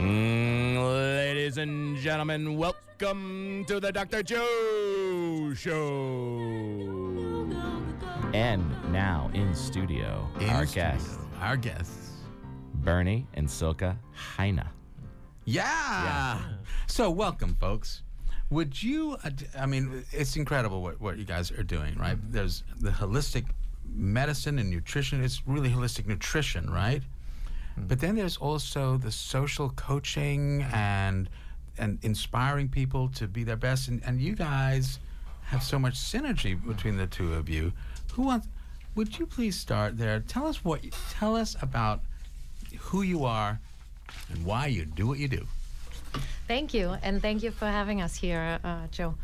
Mm, ladies and gentlemen, welcome to the Dr. Joe Show. And now in studio, In our studio, guests, Our guests. Bernie and Silke Heine. Yeah. So, welcome, folks. Would you, I mean, it's incredible what, what you guys are doing, right? There's the holistic medicine and nutrition. It's really holistic nutrition, right? But then there's also the social coaching and and inspiring people to be their best. And, and you guys have so much synergy between the two of you. Who wants? Would you please start there? Tell us what. you- Tell us about who you are and why you do what you do. Thank you, and thank you for having us here, uh, Joe.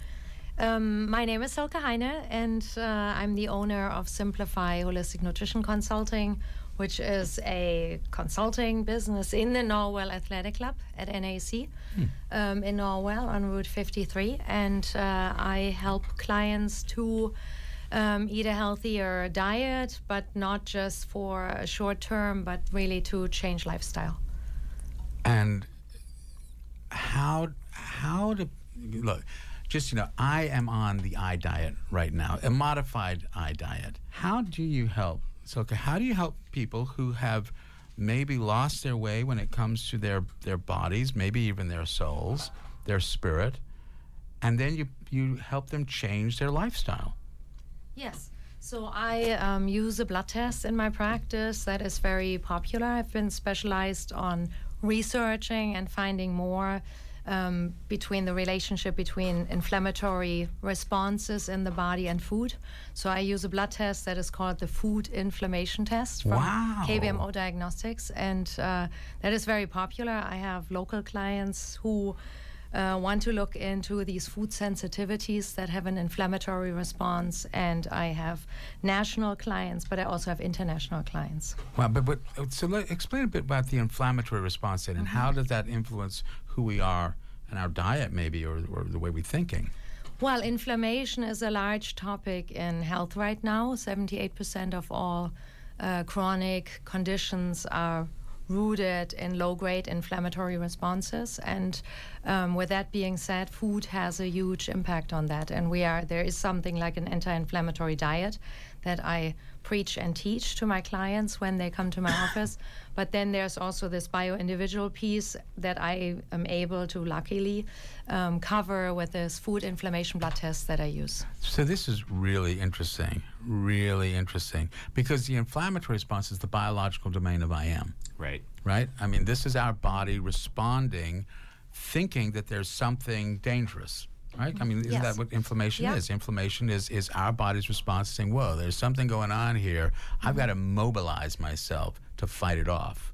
Um, my name is Silke Heine, and uh, I'm the owner of Simplify Holistic Nutrition Consulting, which is a consulting business in the Norwell Athletic Club at NAC um, in Norwell on Route 53. And uh, I help clients to um, eat a healthier diet, but not just for a short term, but really to change lifestyle. And how how to look? Just you know, I am on the eye diet right now, a modified eye diet. How do you help? So, okay, how do you help people who have maybe lost their way when it comes to their their bodies, maybe even their souls, their spirit, and then you you help them change their lifestyle? Yes. So I um, use a blood test in my practice that is very popular. I've been specialized on researching and finding more um, between the relationship between inflammatory responses in the body and food. So I use a blood test that is called the Food Inflammation Test from Wow. KBMO Diagnostics, and uh, that is very popular. I have local clients who uh, want to look into these food sensitivities that have an inflammatory response, and I have national clients, but I also have international clients. Well, but, but so let, explain a bit about the inflammatory response then, and how does that influence who we are and our diet, maybe, or, or the way we're thinking? Well, inflammation is a large topic in health right now. 78% of all uh, chronic conditions are rooted in low grade inflammatory responses. And um, with that being said, food has a huge impact on that. And we are there is something like an anti inflammatory diet that I preach and teach to my clients when they come to my office. But then there's also this bio individual piece that I am able to luckily um, cover with this food inflammation blood test that I use. So this is really interesting, really interesting, because the inflammatory response is the biological domain of I am, Right. right? I mean, this is our body responding, thinking that there's something dangerous. Right? I mean, isn't Yes. that what inflammation Yeah. is? Inflammation is is our body's response saying, "Whoa, there's something going on here. I've got to mobilize myself to fight it off."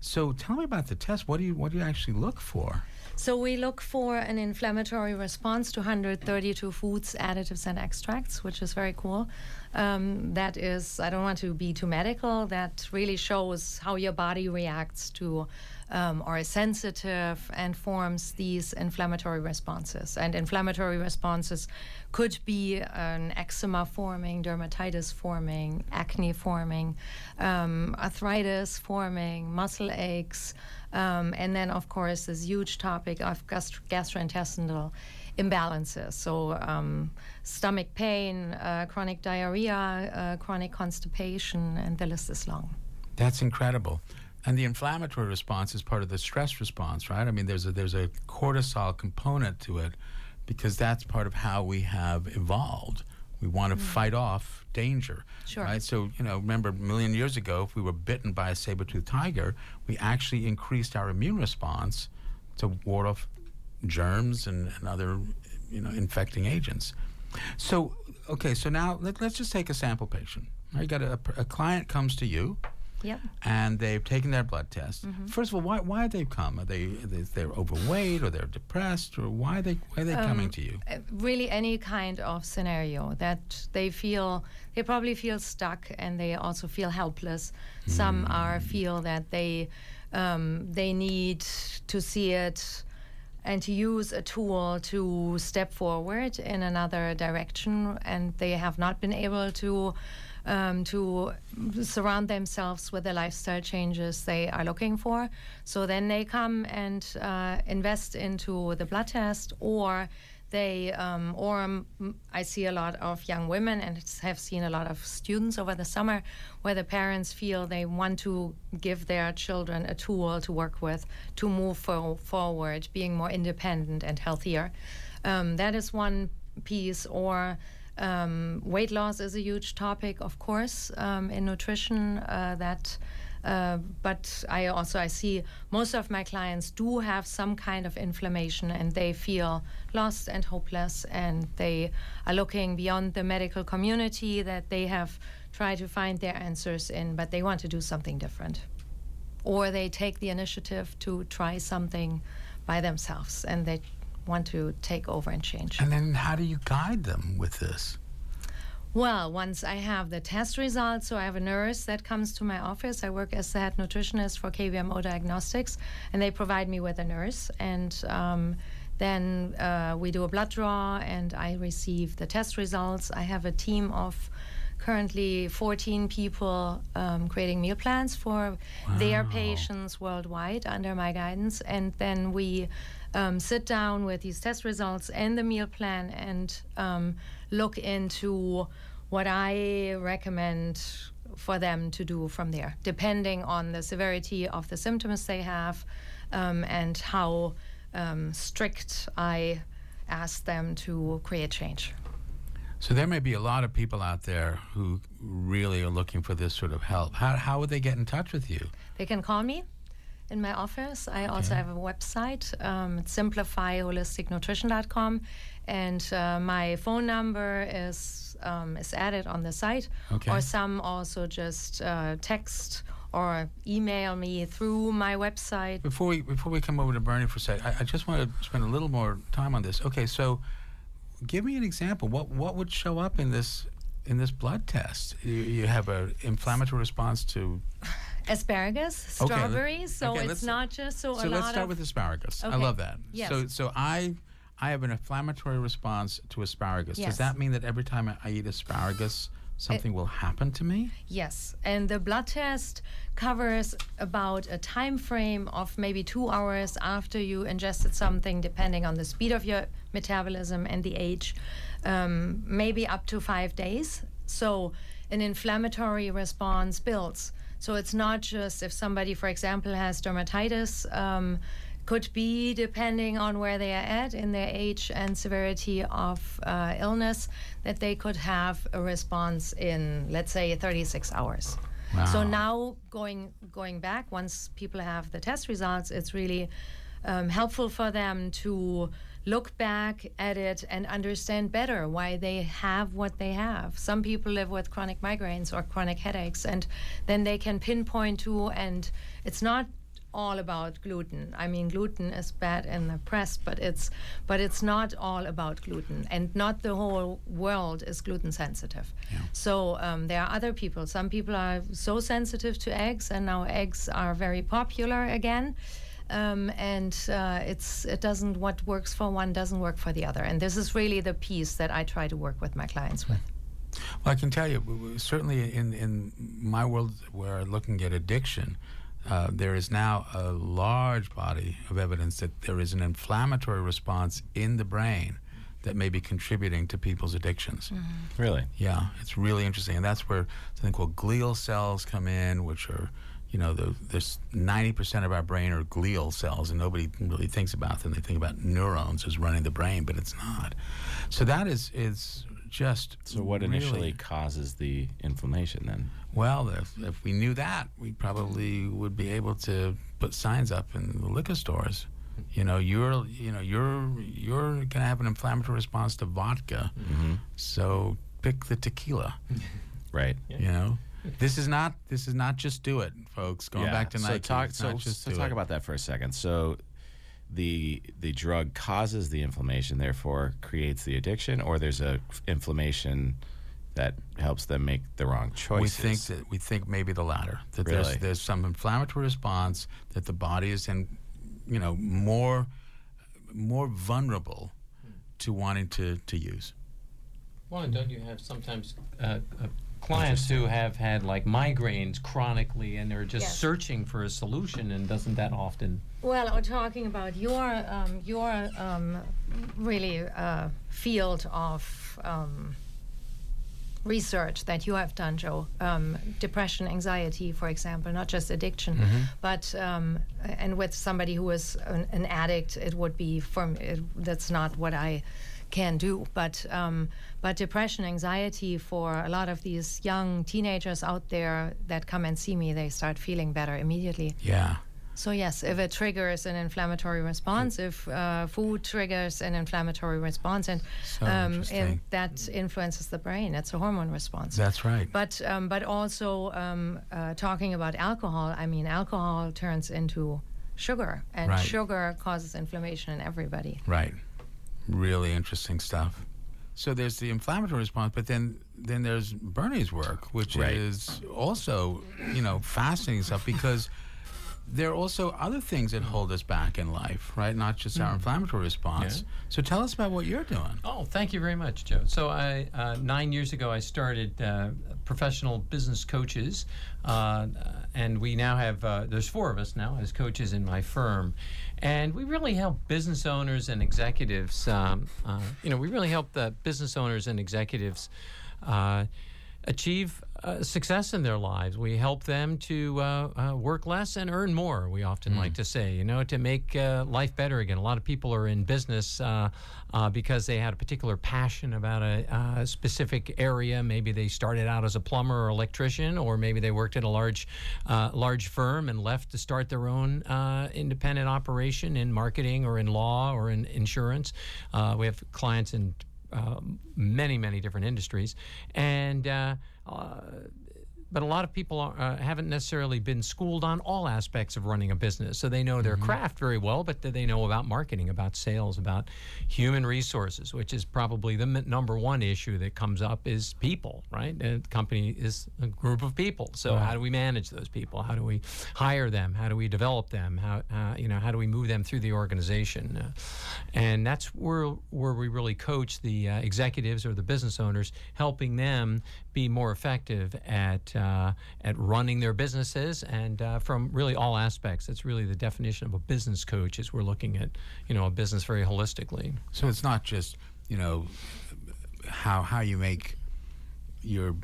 So, tell me about the test. What do you what do you actually look for? So we look for an inflammatory response to 132 foods, additives, and extracts, which is very cool. Um, that is, I don't want to be too medical. That really shows how your body reacts to um, is sensitive and forms these inflammatory responses. And inflammatory responses could be an eczema forming, dermatitis forming, acne forming, um, arthritis forming, muscle aches. Um, and then, of course, this huge topic of gastro- gastrointestinal imbalances. So, um, stomach pain, uh, chronic diarrhea, uh, chronic constipation, and the list is long. That's incredible. And the inflammatory response is part of the stress response, right? I mean, there's a there's a cortisol component to it because that's part of how we have evolved. We want to hmm. fight off danger, Sure. right? So, you know, remember a million years ago, if we were bitten by a saber-toothed tiger, we actually increased our immune response to ward off germs and, and other, you know, infecting agents. So, okay, so now let, let's just take a sample patient. You got a, a client comes to you Yep. and they've taken their blood test. First of all, why why have they come? Are they they they're overweight or they're depressed or why are they why are they coming to you? Uh, really any kind of scenario that they feel they probably feel stuck and they also feel helpless some are feel that they um, they need to see it and to use a tool to step forward in another direction and they have not been able to um, to surround themselves with the lifestyle changes they are looking for. So then they come and uh, invest into the blood test, or they, um, or um, I see a lot of young women and have seen a lot of students over the summer where the parents feel they want to give their children a tool to work with to move fo- forward, being more independent and healthier. Um, that is one piece, or um, weight loss is a huge topic, of course, um, in nutrition. Uh, that, uh, but I also I see most of my clients do have some kind of inflammation, and they feel lost and hopeless, and they are looking beyond the medical community that they have tried to find their answers in, but they want to do something different, or they take the initiative to try something by themselves, and they want to take over and change. And then how do you guide them with this? Well, once I have the test results, so I have a nurse that comes to my office. I work as the head nutritionist for KBMO Diagnostics, and they provide me with a nurse. And um, then uh, we do a blood draw, and I receive the test results. I have a team of currently 14 people um, creating meal plans for their patients worldwide under my guidance. And then we um, sit down with these test results and the meal plan and um, look into what I recommend for them to do from there, depending on the severity of the symptoms they have um, and how um, strict I ask them to create change. So there may be a lot of people out there who really are looking for this sort of help. How, how would they get in touch with you? They can call me in my office. I also have a website. Um, it's simplifyholisticnutrition.com, and uh, my phone number is um, is added on the site. Okay. Or some also just uh, text or email me through my website. Before we before we come over to Bernie for a sec, I, I just want to spend a little more time on this. Okay, so give me an example. What what would show up in this in this blood test? You, you have an inflammatory response to. Asparagus, Okay, strawberries. so okay, it's not just so, So let's start with asparagus. I love that. Yes. So so I I have an inflammatory response to asparagus. Yes. Does that mean that every time I eat asparagus, something will happen to me? Yes, and the blood test covers about a time frame of maybe two hours after you ingested something, depending on the speed of your metabolism and the age, um, maybe up to five days. So an inflammatory response builds. So it's not just if somebody, for example, has dermatitis. Um, could be depending on where they are at in their age and severity of uh, illness that they could have a response in let's say 36 hours so now going going back once people have the test results it's really um, helpful for them to look back at it and understand better why they have what they have some people live with chronic migraines or chronic headaches and then they can pinpoint to and it's not all about gluten. I mean, gluten is bad in the press, but it's but it's not all about gluten, and not the whole world is gluten sensitive. So um, there are other people. Some people are so sensitive to eggs, and now eggs are very popular again. Um, and uh, it's it doesn't what works for one doesn't work for the other, and this is really the piece that I try to work with my clients with. Well, I can tell you, w- w- certainly in, in my world where I'm looking at addiction, uh, there is now a large body of evidence that there is an inflammatory response in the brain that may be contributing to people's addictions. Really? Yeah, it's really interesting, and that's where something called glial cells come in, which are, you know, the, there's 90% of our brain are glial cells, and nobody really thinks about them. They think about neurons as running the brain, but it's not. So that is is just So what really- initially causes the inflammation then? well, if, if we knew that, we probably would be able to put signs up in the liquor stores. You know, you're you know you're you're gonna have an inflammatory response to vodka, mm-hmm. so pick the tequila. Right. You know, This is not this is not just do it, folks. Going Yeah. back to so Nike. talk so, just so talk it. about that for a second. So the the drug causes the inflammation, therefore creates the addiction, or there's a f- inflammation that helps them make the wrong choices. We think that we think maybe the latter. That Really? there's there's some inflammatory response that the body is in, you know, more more vulnerable to wanting to to use. Well, and don't you have sometimes uh, uh, clients who have had like migraines chronically and they're just Yes. searching for a solution, and doesn't that often? Well, we're talking about your um, your um, really uh, field of um, research that you have done, Joe. Um, depression, anxiety, for example, not just addiction, but um, and with somebody who is an, an addict, it would be from it, that's not what I can do. But um, but depression, anxiety for a lot of these young teenagers out there that come and see me, they start feeling better immediately. Yeah. So yes, if it triggers an inflammatory response, if uh, food triggers an inflammatory response, and, So um, and that influences the brain, it's a hormone response. That's right. but um, but also um, uh, talking about alcohol, I mean, alcohol turns into sugar, and Right. sugar causes inflammation in everybody. Right. Really interesting stuff. So there's the inflammatory response, but then then there's Bernie's work, which Right. is also you know fascinating stuff because there are also other things that hold us back in life, right? Not just our inflammatory response. So tell us about what you're doing. Oh, thank you very much, Joe. So I uh, nine years ago I started uh, professional business coaches, uh, and we now have uh, there's four of us now as coaches in my firm, and we really help business owners and executives. Um, uh, you know, we really help the business owners and executives. Uh, achieve uh, success in their lives. We help them to uh, uh, work less and earn more. We often like to say, you know, to make uh, life better again. A lot of people are in business uh, uh, because they had a particular passion about a, uh specific area. Maybe they started out as a plumber or electrician, or maybe they worked at a large, uh, large firm and left to start their own uh, independent operation in marketing or in law or in insurance. Uh, we have clients in uh, many, many different industries, and but a lot of people uh, haven't necessarily been schooled on all aspects of running a business. So they know their craft very well, but do they know about marketing, about sales, about human resources, which is probably the m- number one issue that comes up is people, right? A company is a group of people. So how do we manage those people? How do we hire them? How do we develop them? How uh, you know how do we move them through the organization? Uh, and that's where where we really coach the uh, executives or the business owners, helping them be more effective at uh, at running their businesses and uh, from really all aspects. That's really the definition of a business coach. Is we're looking at you know a business very holistically. So it's not just you know how how you make your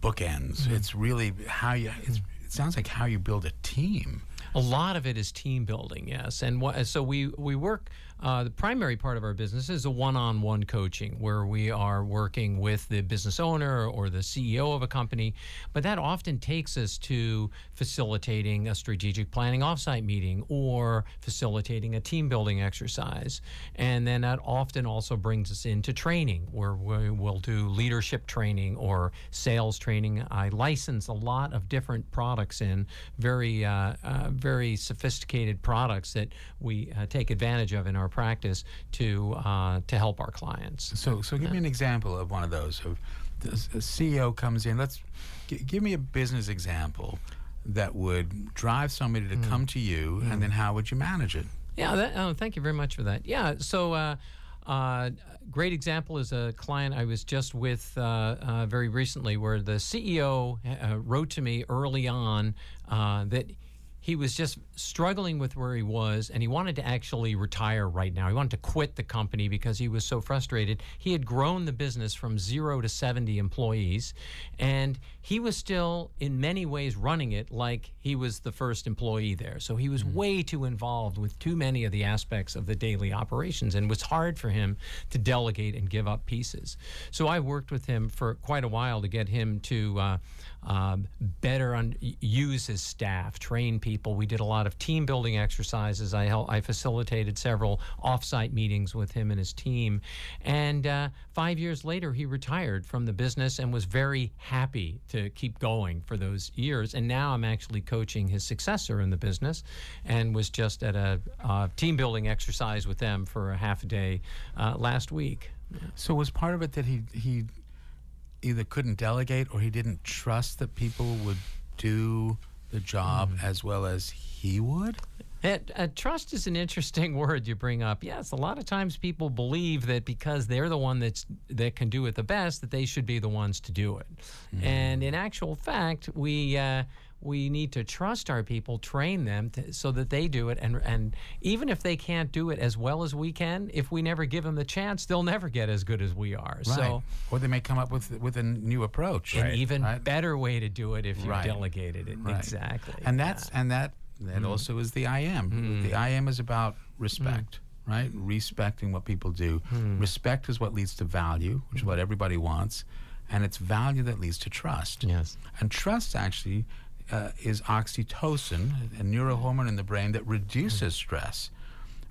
bookends. Mm-hmm. It's really how you. It's, it sounds like how you build a team. A lot of it is team building, yes. And wha- so we, we work, uh, the primary part of our business is a one on one coaching where we are working with the business owner or the CEO of a company. But that often takes us to facilitating a strategic planning offsite meeting or facilitating a team building exercise. And then that often also brings us into training where we will do leadership training or sales training. I license a lot of different products in very, uh, uh, very sophisticated products that we uh, take advantage of in our practice to uh, to help our clients. So so give me an example of one of those. Of the CEO comes in. Let's g- give me a business example that would drive somebody to come to you, and then how would you manage it? Yeah, that, oh, thank you very much for that. Yeah, so uh, uh, great example is a client I was just with uh, uh, very recently, where the CEO uh, wrote to me early on uh, that he was just struggling with where he was and he wanted to actually retire right now. He wanted to quit the company because he was so frustrated. He had grown the business from zero to 70 employees and he was still, in many ways, running it like he was the first employee there. So he was way too involved with too many of the aspects of the daily operations and it was hard for him to delegate and give up pieces. So I worked with him for quite a while to get him to uh, um, better use his staff, train people. We did a lot of team building exercises. I hel- I facilitated several offsite meetings with him and his team, and uh, five years later he retired from the business and was very happy to keep going for those years. And now I'm actually coaching his successor in the business, and was just at a uh, team building exercise with them for a half a day uh, last week. So was part of it that he he either couldn't delegate or he didn't trust that people would do the job as well as he would? It, uh, trust is an interesting word you bring up. Yes, a lot of times people believe that because they're the one that's that can do it the best, that they should be the ones to do it. And in actual fact, we uh, we need to trust our people, train them to, so that they do it. And and even if they can't do it as well as we can, if we never give them the chance, they'll never get as good as we are. So. or they may come up with with a new approach. An even Right. better way to do it if you Right. delegated it. Right. Exactly. And that's and that that mm-hmm. also is the I am. Mm-hmm. The I am is about respect, mm. right? Respecting what people do. Mm. Respect is what leads to value, which is mm-hmm. what everybody wants, and it's value that leads to trust. Yes. And trust actually uh, is oxytocin, a neurohormone in the brain that reduces stress,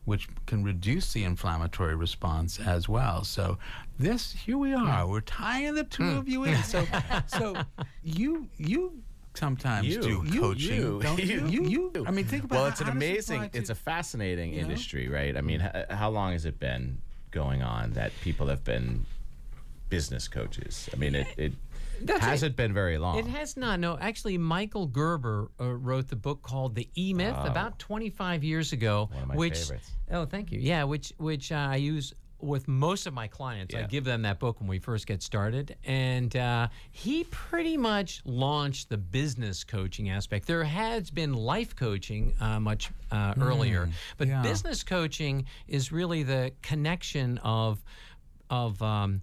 which can reduce the inflammatory response as well. So this here we are. We're tying the two of you in. So so you you sometimes You, do you, coaching, you, don't you? you, You, you. I mean, think about well, how- it's an how does it amazing, to- it's a fascinating you know? industry, right? I mean, h- how long has it been going on that people have been business coaches? I mean, it, it That's hasn't been very long. It has not. No, actually, Michael Gerber uh, wrote the book called "The E Myth" about 25 years ago. Oh. One of my which, favorites. Oh, thank you. Yeah, which which uh, I use with most of my clients. I give them that book when we first get started, and uh, he pretty much launched the business coaching aspect. There has been life coaching uh, much uh, earlier, but Hmm. yeah. business coaching is really the connection of of um,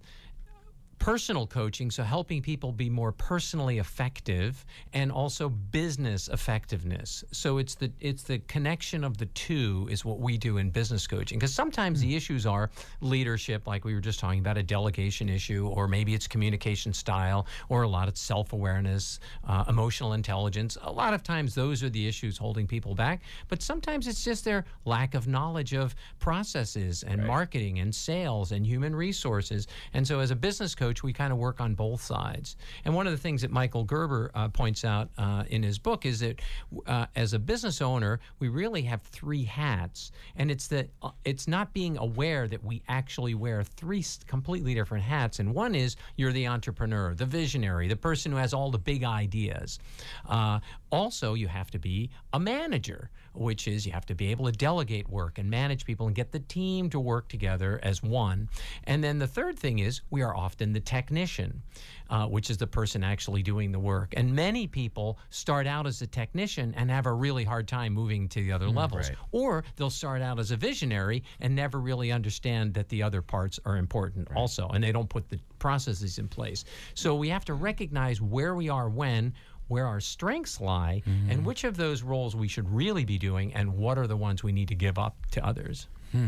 personal coaching, so helping people be more personally effective, and also business effectiveness. So it's the it's the connection of the two is what we do in business coaching. Because sometimes the issues are leadership, like we were just talking about, a delegation issue, or maybe it's communication style, or a lot of self awareness, uh, emotional intelligence. A lot of times those are the issues holding people back. But sometimes it's just their lack of knowledge of processes and marketing and sales and human resources. And so as a business coach, we kind of work on both sides. And one of the things that Michael Gerber uh, points out uh, in his book is that uh, as a business owner, we really have three hats, and it's that uh, it's not being aware that we actually wear three completely different hats. And one is you're the entrepreneur, the visionary, the person who has all the big ideas. Uh, also, you have to be a manager, which is you have to be able to delegate work and manage people and get the team to work together as one. And then the third thing is we are often the technician, uh, which is the person actually doing the work. And many people start out as a technician and have a really hard time moving to the other levels. right. Or they'll start out as a visionary and never really understand that the other parts are important also, and they don't put the processes in place. So we have to recognize where we are when. Where our strengths lie, mm-hmm. and which of those roles we should really be doing, and what are the ones we need to give up to others. Hmm.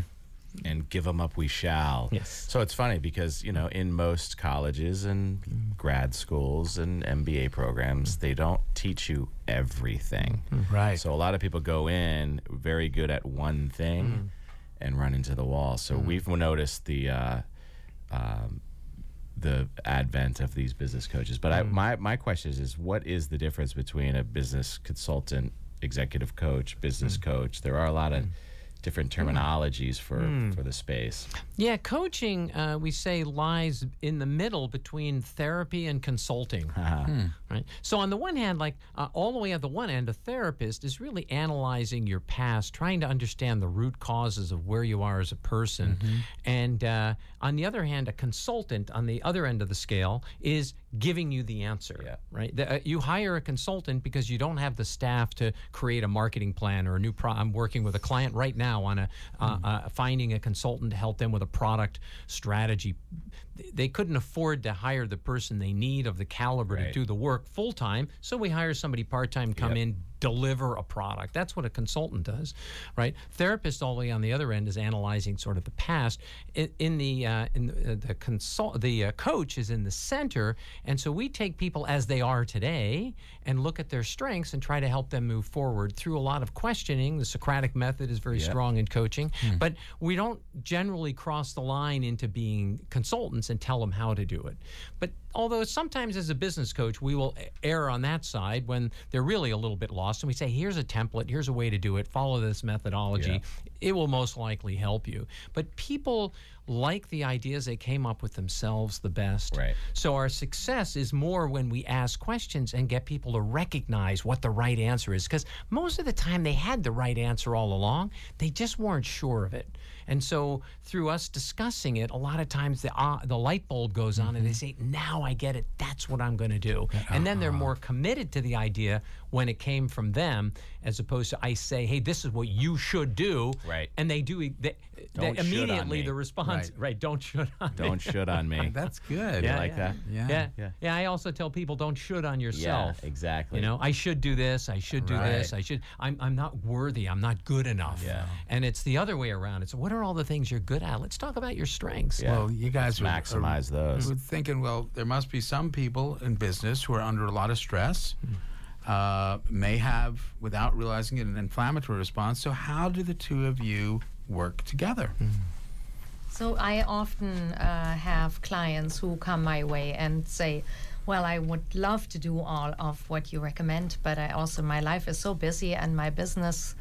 and give them up we shall. Yes. So it's funny because, you know, in most colleges and grad schools and MBA programs, they don't teach you everything. Hmm. Right. So a lot of people go in very good at one thing hmm. and run into the wall. So we've noticed the uh, um, the advent of these business coaches. But I, mm. my my question is, is what is the difference between a business consultant, executive coach, business mm. coach? There are a lot of mm. Different terminologies for for the space. Yeah, coaching, uh, we say, lies in the middle between therapy and consulting. Right. So, on the one hand, like uh, all the way at the one end, a therapist is really analyzing your past, trying to understand the root causes of where you are as a person. And uh, on the other hand, a consultant on the other end of the scale is giving you the answer. Yeah. Right. The, uh, you hire a consultant because you don't have the staff to create a marketing plan or a new. Pro- I'm working with a client right now on a uh, uh, finding a consultant to help them with a product strategy. They couldn't afford to hire the person they need of the caliber Right. to do the work full time. So we hire somebody part time, come Yep. in, deliver a product. That's what a consultant does, right? Therapist, all the way on the other end, is analyzing sort of the past. In, in the uh, in the, uh, the consult, the uh, coach is in the center, and so we take people as they are today and look at their strengths and try to help them move forward through a lot of questioning. The Socratic method is very Yep. strong in coaching, but we don't generally cross the line into being consultants and tell them how to do it. But although sometimes as a business coach, we will err on that side when they're really a little bit lost and we say, here's a template, here's a way to do it, follow this methodology. It will most likely help you. But people like the ideas they came up with themselves the best. Right. So our success is more when we ask questions and get people to recognize what the right answer is. Because most of the time they had the right answer all along, they just weren't sure of it. And so through us discussing it, a lot of times the uh, the light bulb goes on, and they say, "Now I get it. That's what I'm going to do." And then they're uh-huh. more committed to the idea when it came from them, as opposed to I say, "Hey, this is what you should do," Right. And they do. They, they Don't should on immediately the response, right? Don't should on me. Don't should on me. That's good. You like that? Yeah. Yeah. Yeah. yeah. I also tell people don't should on yourself. Yeah, exactly. You know, I should do this. I should do this. I should. I'm, I'm not worthy. I'm not good enough. Yeah. And it's the other way around. It's what are all the things you're good at? Let's talk about your strengths. Yeah. Well, you guys Let's are- are- maximize those. We're thinking, well, there must be some people in business who are under a lot of stress, hmm. Uh, may have, without realizing it, an inflammatory response. So, how do the two of you work together? So I often uh, have clients who come my way and say, "Well, I would love to do all of what you recommend, but I also my life is so busy and my business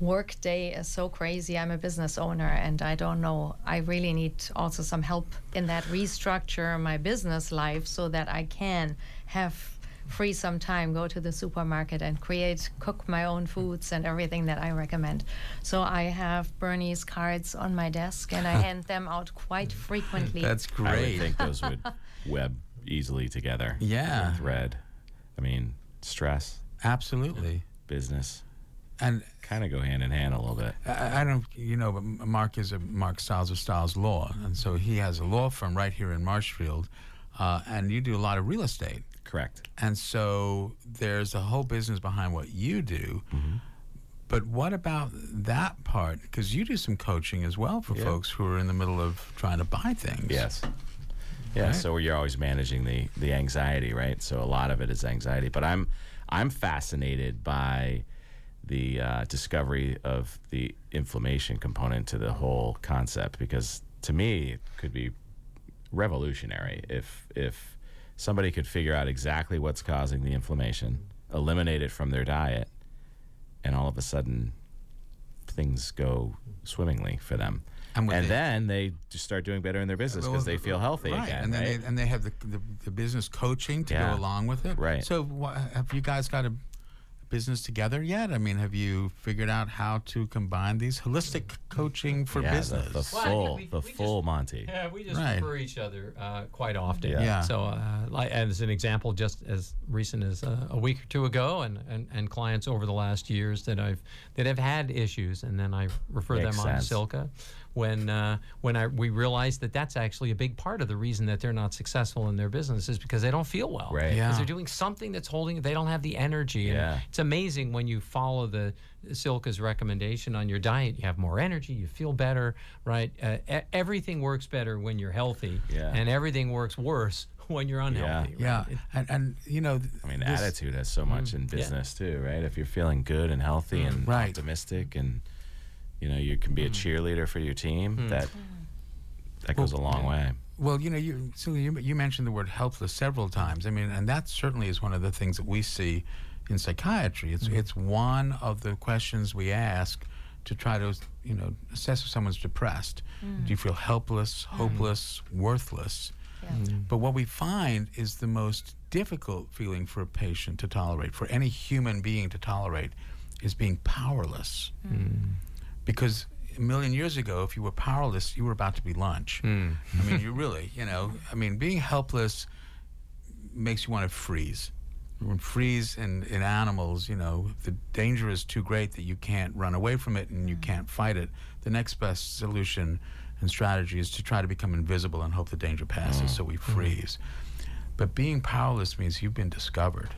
work day is so crazy. I'm a business owner and I don't know. I really need also some help in that restructure my business life so that I can have free some time, go to the supermarket and create, cook my own foods and everything that I recommend. So I have Bernie's cards on my desk and I hand them out quite frequently. That's great. I would think those would web easily together. Yeah. Or thread. I mean, stress, Absolutely. business, And kind of go hand in hand a little bit. I, I don't, you know, but Mark is a Mark Stiles of Stiles Law, and so he has a law firm right here in Marshfield, uh, and you do a lot of real estate, Correct. and so there's a whole business behind what you do. But what about that part? Because you do some coaching as well for Yeah. folks who are in the middle of trying to buy things. Yes. Yeah, Right. so you're always managing the the anxiety, right? So a lot of it is anxiety, but I'm I'm fascinated by the uh, discovery of the inflammation component to the whole concept because to me it could be revolutionary if if somebody could figure out exactly what's causing the inflammation, eliminate it from their diet, and all of a sudden things go swimmingly for them. And the- then they just start doing better in their business because they feel healthy right. again. and then right? they and they have the, the, the business coaching to Yeah. go along with it. Right. So wha have you guys got a business together yet? I mean, have you figured out how to combine these holistic coaching for yeah, the, business? the Well, I think full, we- the we just- full Monty. Yeah, we just Right. refer each other uh, quite often. Yeah. Yeah. So, uh, like, as an example, just as recent as uh, a week or two ago, and, and, and clients over the last years that I've that have had issues, and then I refer Makes them on sense. to Silke. When uh, when I we realized that that's actually a big part of the reason that they're not successful in their business is because they don't feel well. Right. Because Yeah. they're doing something that's holding. They don't have the energy. And It's amazing when you follow the Silke's recommendation on your diet. You have more energy. You feel better. Right. Uh, e- everything works better when you're healthy. Yeah. And everything works worse when you're unhealthy. yeah, right? It- and, and you know, I mean, this- attitude has so much in business too, right? If you're feeling good and healthy and Right. optimistic, and you know you can be a mm. cheerleader for your team, mm. that that goes a long way. Well, you know, you so you, you mentioned the word helpless several times. I mean, and that certainly is one of the things that we see in psychiatry. It's mm. it's one of the questions we ask to try to you know assess if someone's depressed. Do you feel helpless, hopeless, worthless? Yeah. But what we find is the most difficult feeling for a patient to tolerate, for any human being to tolerate, is being powerless. Because a million years ago, if you were powerless, you were about to be lunch. Hmm. I mean, you really, you know, I mean, being helpless makes you want to freeze. When freeze in, in animals, you know, the danger is too great that you can't run away from it and you hmm. can't fight it. The next best solution and strategy is to try to become invisible and hope the danger passes hmm. so we freeze. But being powerless means you've been discovered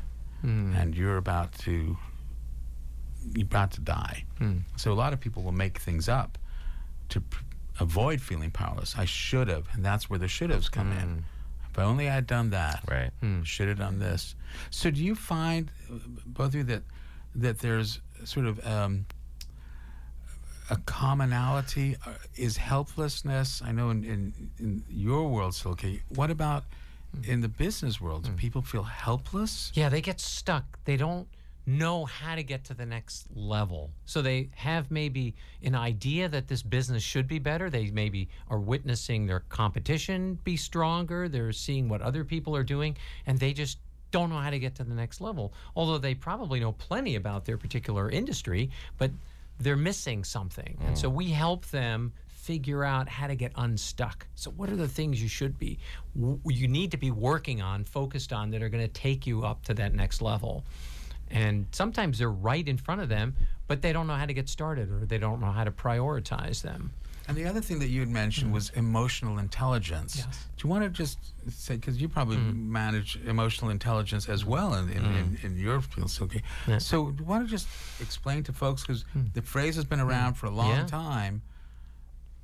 and you're about to you're about to die. So a lot of people will make things up to pr- avoid feeling powerless. I should have, and that's where the should haves come in. If only I had done that, Right. should have done this. So do you find, uh, both of you, that that there's sort of um, a commonality? Uh, Is helplessness? I know in, in, in your world, Silke. What about in the business world? Do people feel helpless? Yeah, they get stuck. They don't know how to get to the next level. So they have maybe an idea that this business should be better. They maybe are witnessing their competition be stronger. They're seeing what other people are doing, and they just don't know how to get to the next level. Although they probably know plenty about their particular industry, but they're missing something. And so mm. we help them figure out how to get unstuck. So what are the things you should be w- you need to be working on, focused on that are going to take you up to that next level. And sometimes they're right in front of them, but they don't know how to get started or they don't know how to prioritize them. And the other thing that you had mentioned mm. was emotional intelligence. Yes. Do you want to just say, because you probably mm. manage emotional intelligence as well in, in, in, mm. in your field, Silke. So, do you want to just explain to folks, because hmm. the phrase has been around for a long Yeah. time,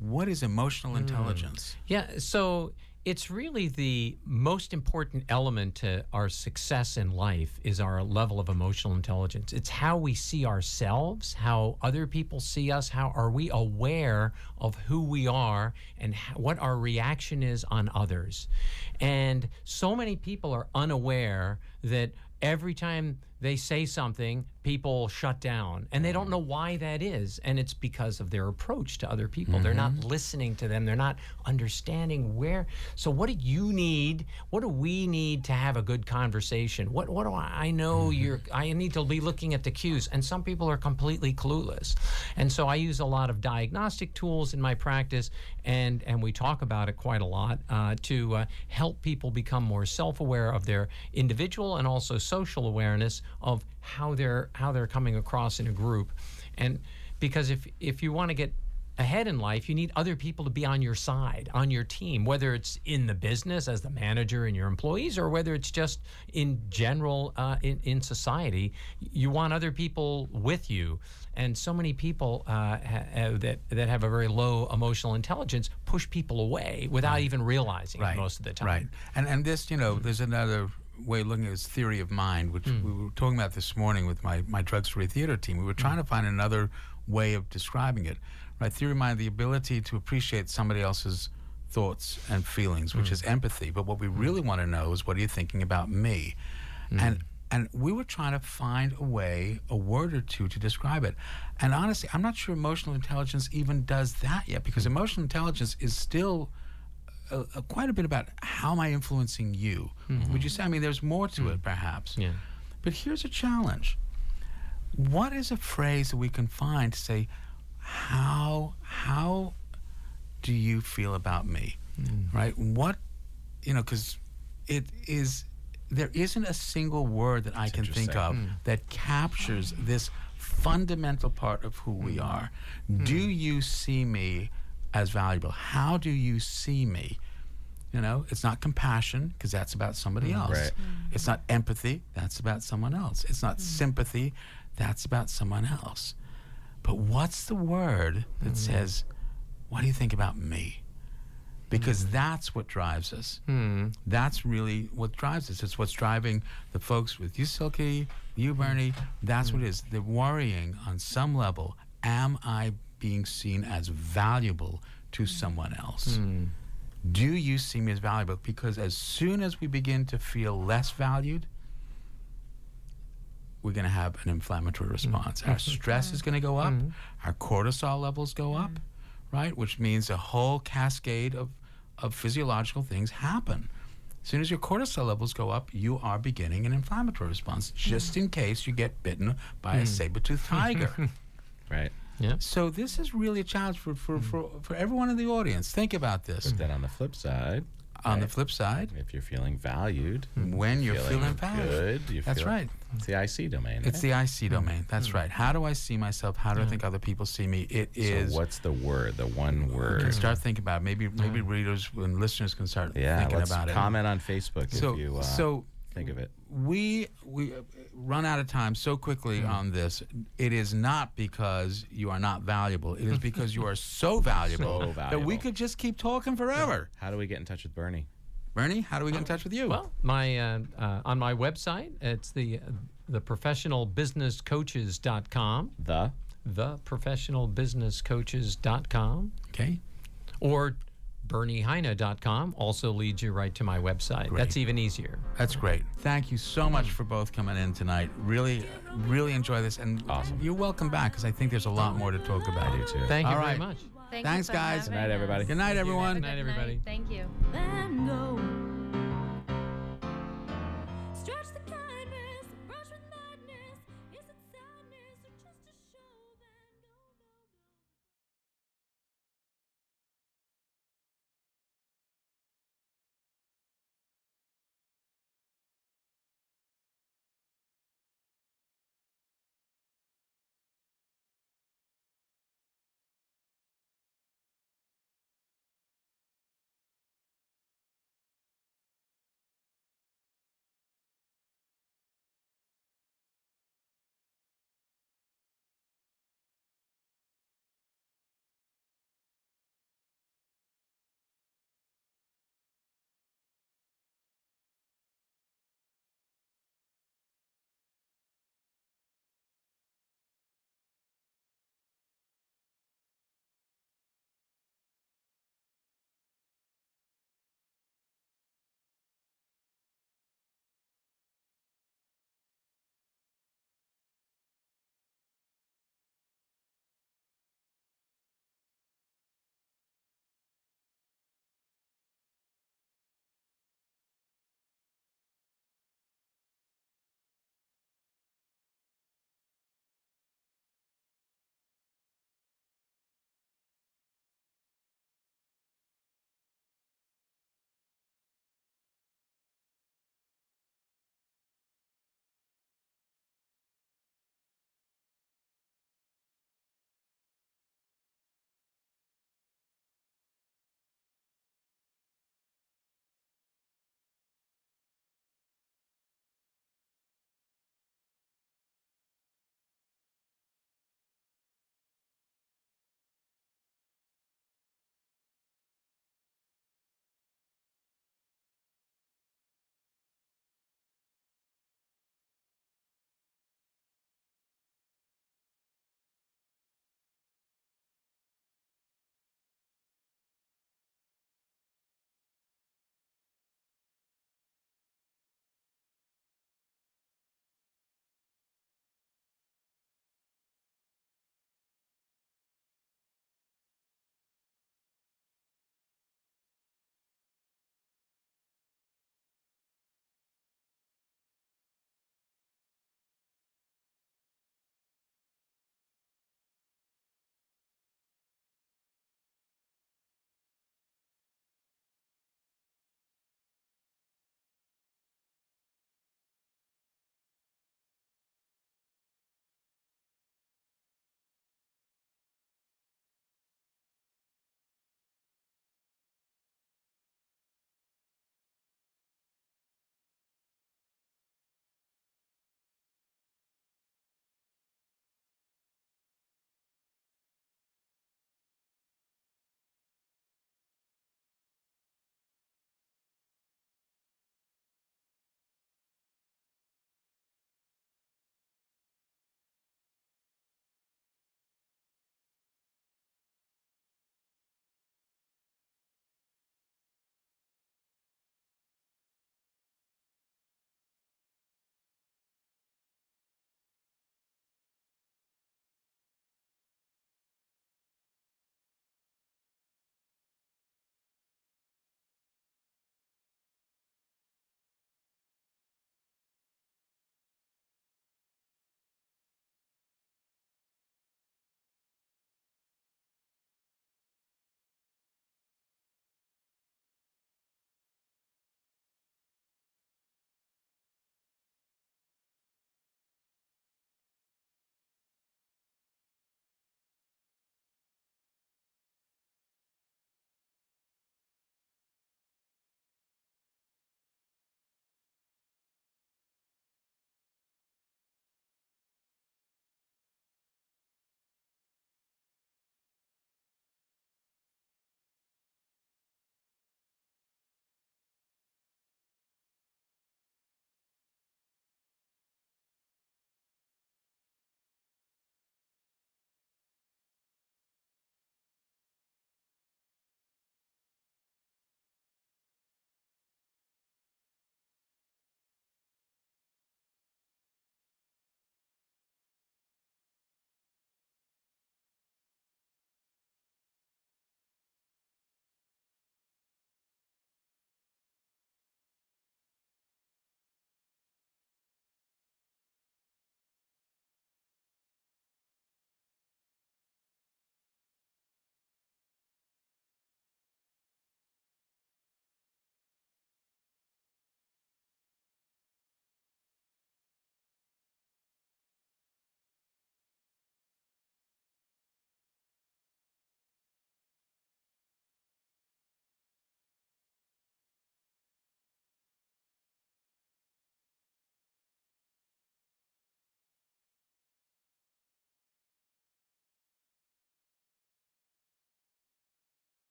what is emotional intelligence? Yeah, so it's really the most important element to our success in life is our level of emotional intelligence. It's how we see ourselves, how other people see us, how are we aware of who we are and how, what our reaction is on others. And so many people are unaware that every time they say something, people shut down. And they don't know why that is. And it's because of their approach to other people. They're not listening to them, they're not understanding where. So, what do you need? What do we need to have a good conversation? What, what do I, I know you're, I need to be looking at the cues. And some people are completely clueless. And so, I use a lot of diagnostic tools in my practice, and, and we talk about it quite a lot uh, to uh, help people become more self aware of their individual and also social awareness of how they're how they're coming across in a group. And because if if you want to get ahead in life you need other people to be on your side on your team whether it's in the business as the manager and your employees or whether it's just in general uh, in, in society. You want other people with you. And so many people uh, ha- ha- that that have a very low emotional intelligence push people away without even realizing it most of the time. Right. And and this, you know, there's another way of looking at this theory of mind, which hmm. we were talking about this morning with my, my Drug Story Theater team. We were hmm. trying to find another way of describing it. Right? Theory of mind, the ability to appreciate somebody else's thoughts and feelings, which hmm. is empathy. But what we really want to know is what are you thinking about me? And and we were trying to find a way, a word or two to describe it. And honestly, I'm not sure emotional intelligence even does that yet, because emotional intelligence is still uh, uh, quite a bit about how am I influencing you? Would you say? I mean, there's more to it, perhaps. Yeah. But here's a challenge. What is a phrase that we can find to say, how how do you feel about me? Right? What you know, because it is there isn't a single word that I can think of that captures this fundamental part of who we are. Do you see me as valuable? How do you see me? You know, it's not compassion because that's about somebody mm. else. Right. Mm. It's not empathy, that's about someone else. It's not mm. sympathy, that's about someone else. But what's the word that says, What do you think about me? Because that's what drives us. Hmm. That's really what drives us. It's what's driving the folks with you, Silke, you, Bernie. That's what it is. They're worrying on some level Am I being seen as valuable to someone else? Hmm. Do you see me as valuable? Because as soon as we begin to feel less valued, we're going to have an inflammatory mm-hmm. response. Our mm-hmm. stress is going to go up, mm-hmm. our cortisol levels go up, right? Which means a whole cascade of, of physiological things happen. As soon as your cortisol levels go up, you are beginning an inflammatory response, just in case you get bitten by a mm. saber-toothed tiger. Right. Yeah so this is really a challenge for, for, mm-hmm. for, for everyone in the audience. Think about this. But then on the flip side, On the flip side, If you're feeling valued, when you're feeling, valued. good, you That's feel- right. It's the IC domain. It's right? the IC mm-hmm. domain. That's mm-hmm. right. How do I see myself? How do I think other people see me? It is. So what's the word? The one we word. can start thinking about it. maybe maybe readers and listeners can start yeah, thinking let's about it. comment on Facebook So if you uh, so think of it. We we uh, run out of time so quickly Hmm. on this. It is not because you are not valuable. It is because you are so valuable, So that we could just keep talking forever. How do we get in touch with Bernie? Bernie, how do we get in touch with you? Well, my uh, uh, on my website, it's the the professionalbusinesscoaches.com, The the professionalbusinesscoaches.com, okay. or bernieheine.com also leads you right to my website. Great. That's even easier. That's great. Thank you so much for both coming in tonight. Really, really enjoy this, and Awesome. you're welcome back because I think there's a lot more to talk about. I do too. Thank you All very right. much. Thank Thanks, you guys. Good night, everybody. Good night, everyone. Good night, everybody. Thank you.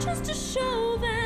Just to show go,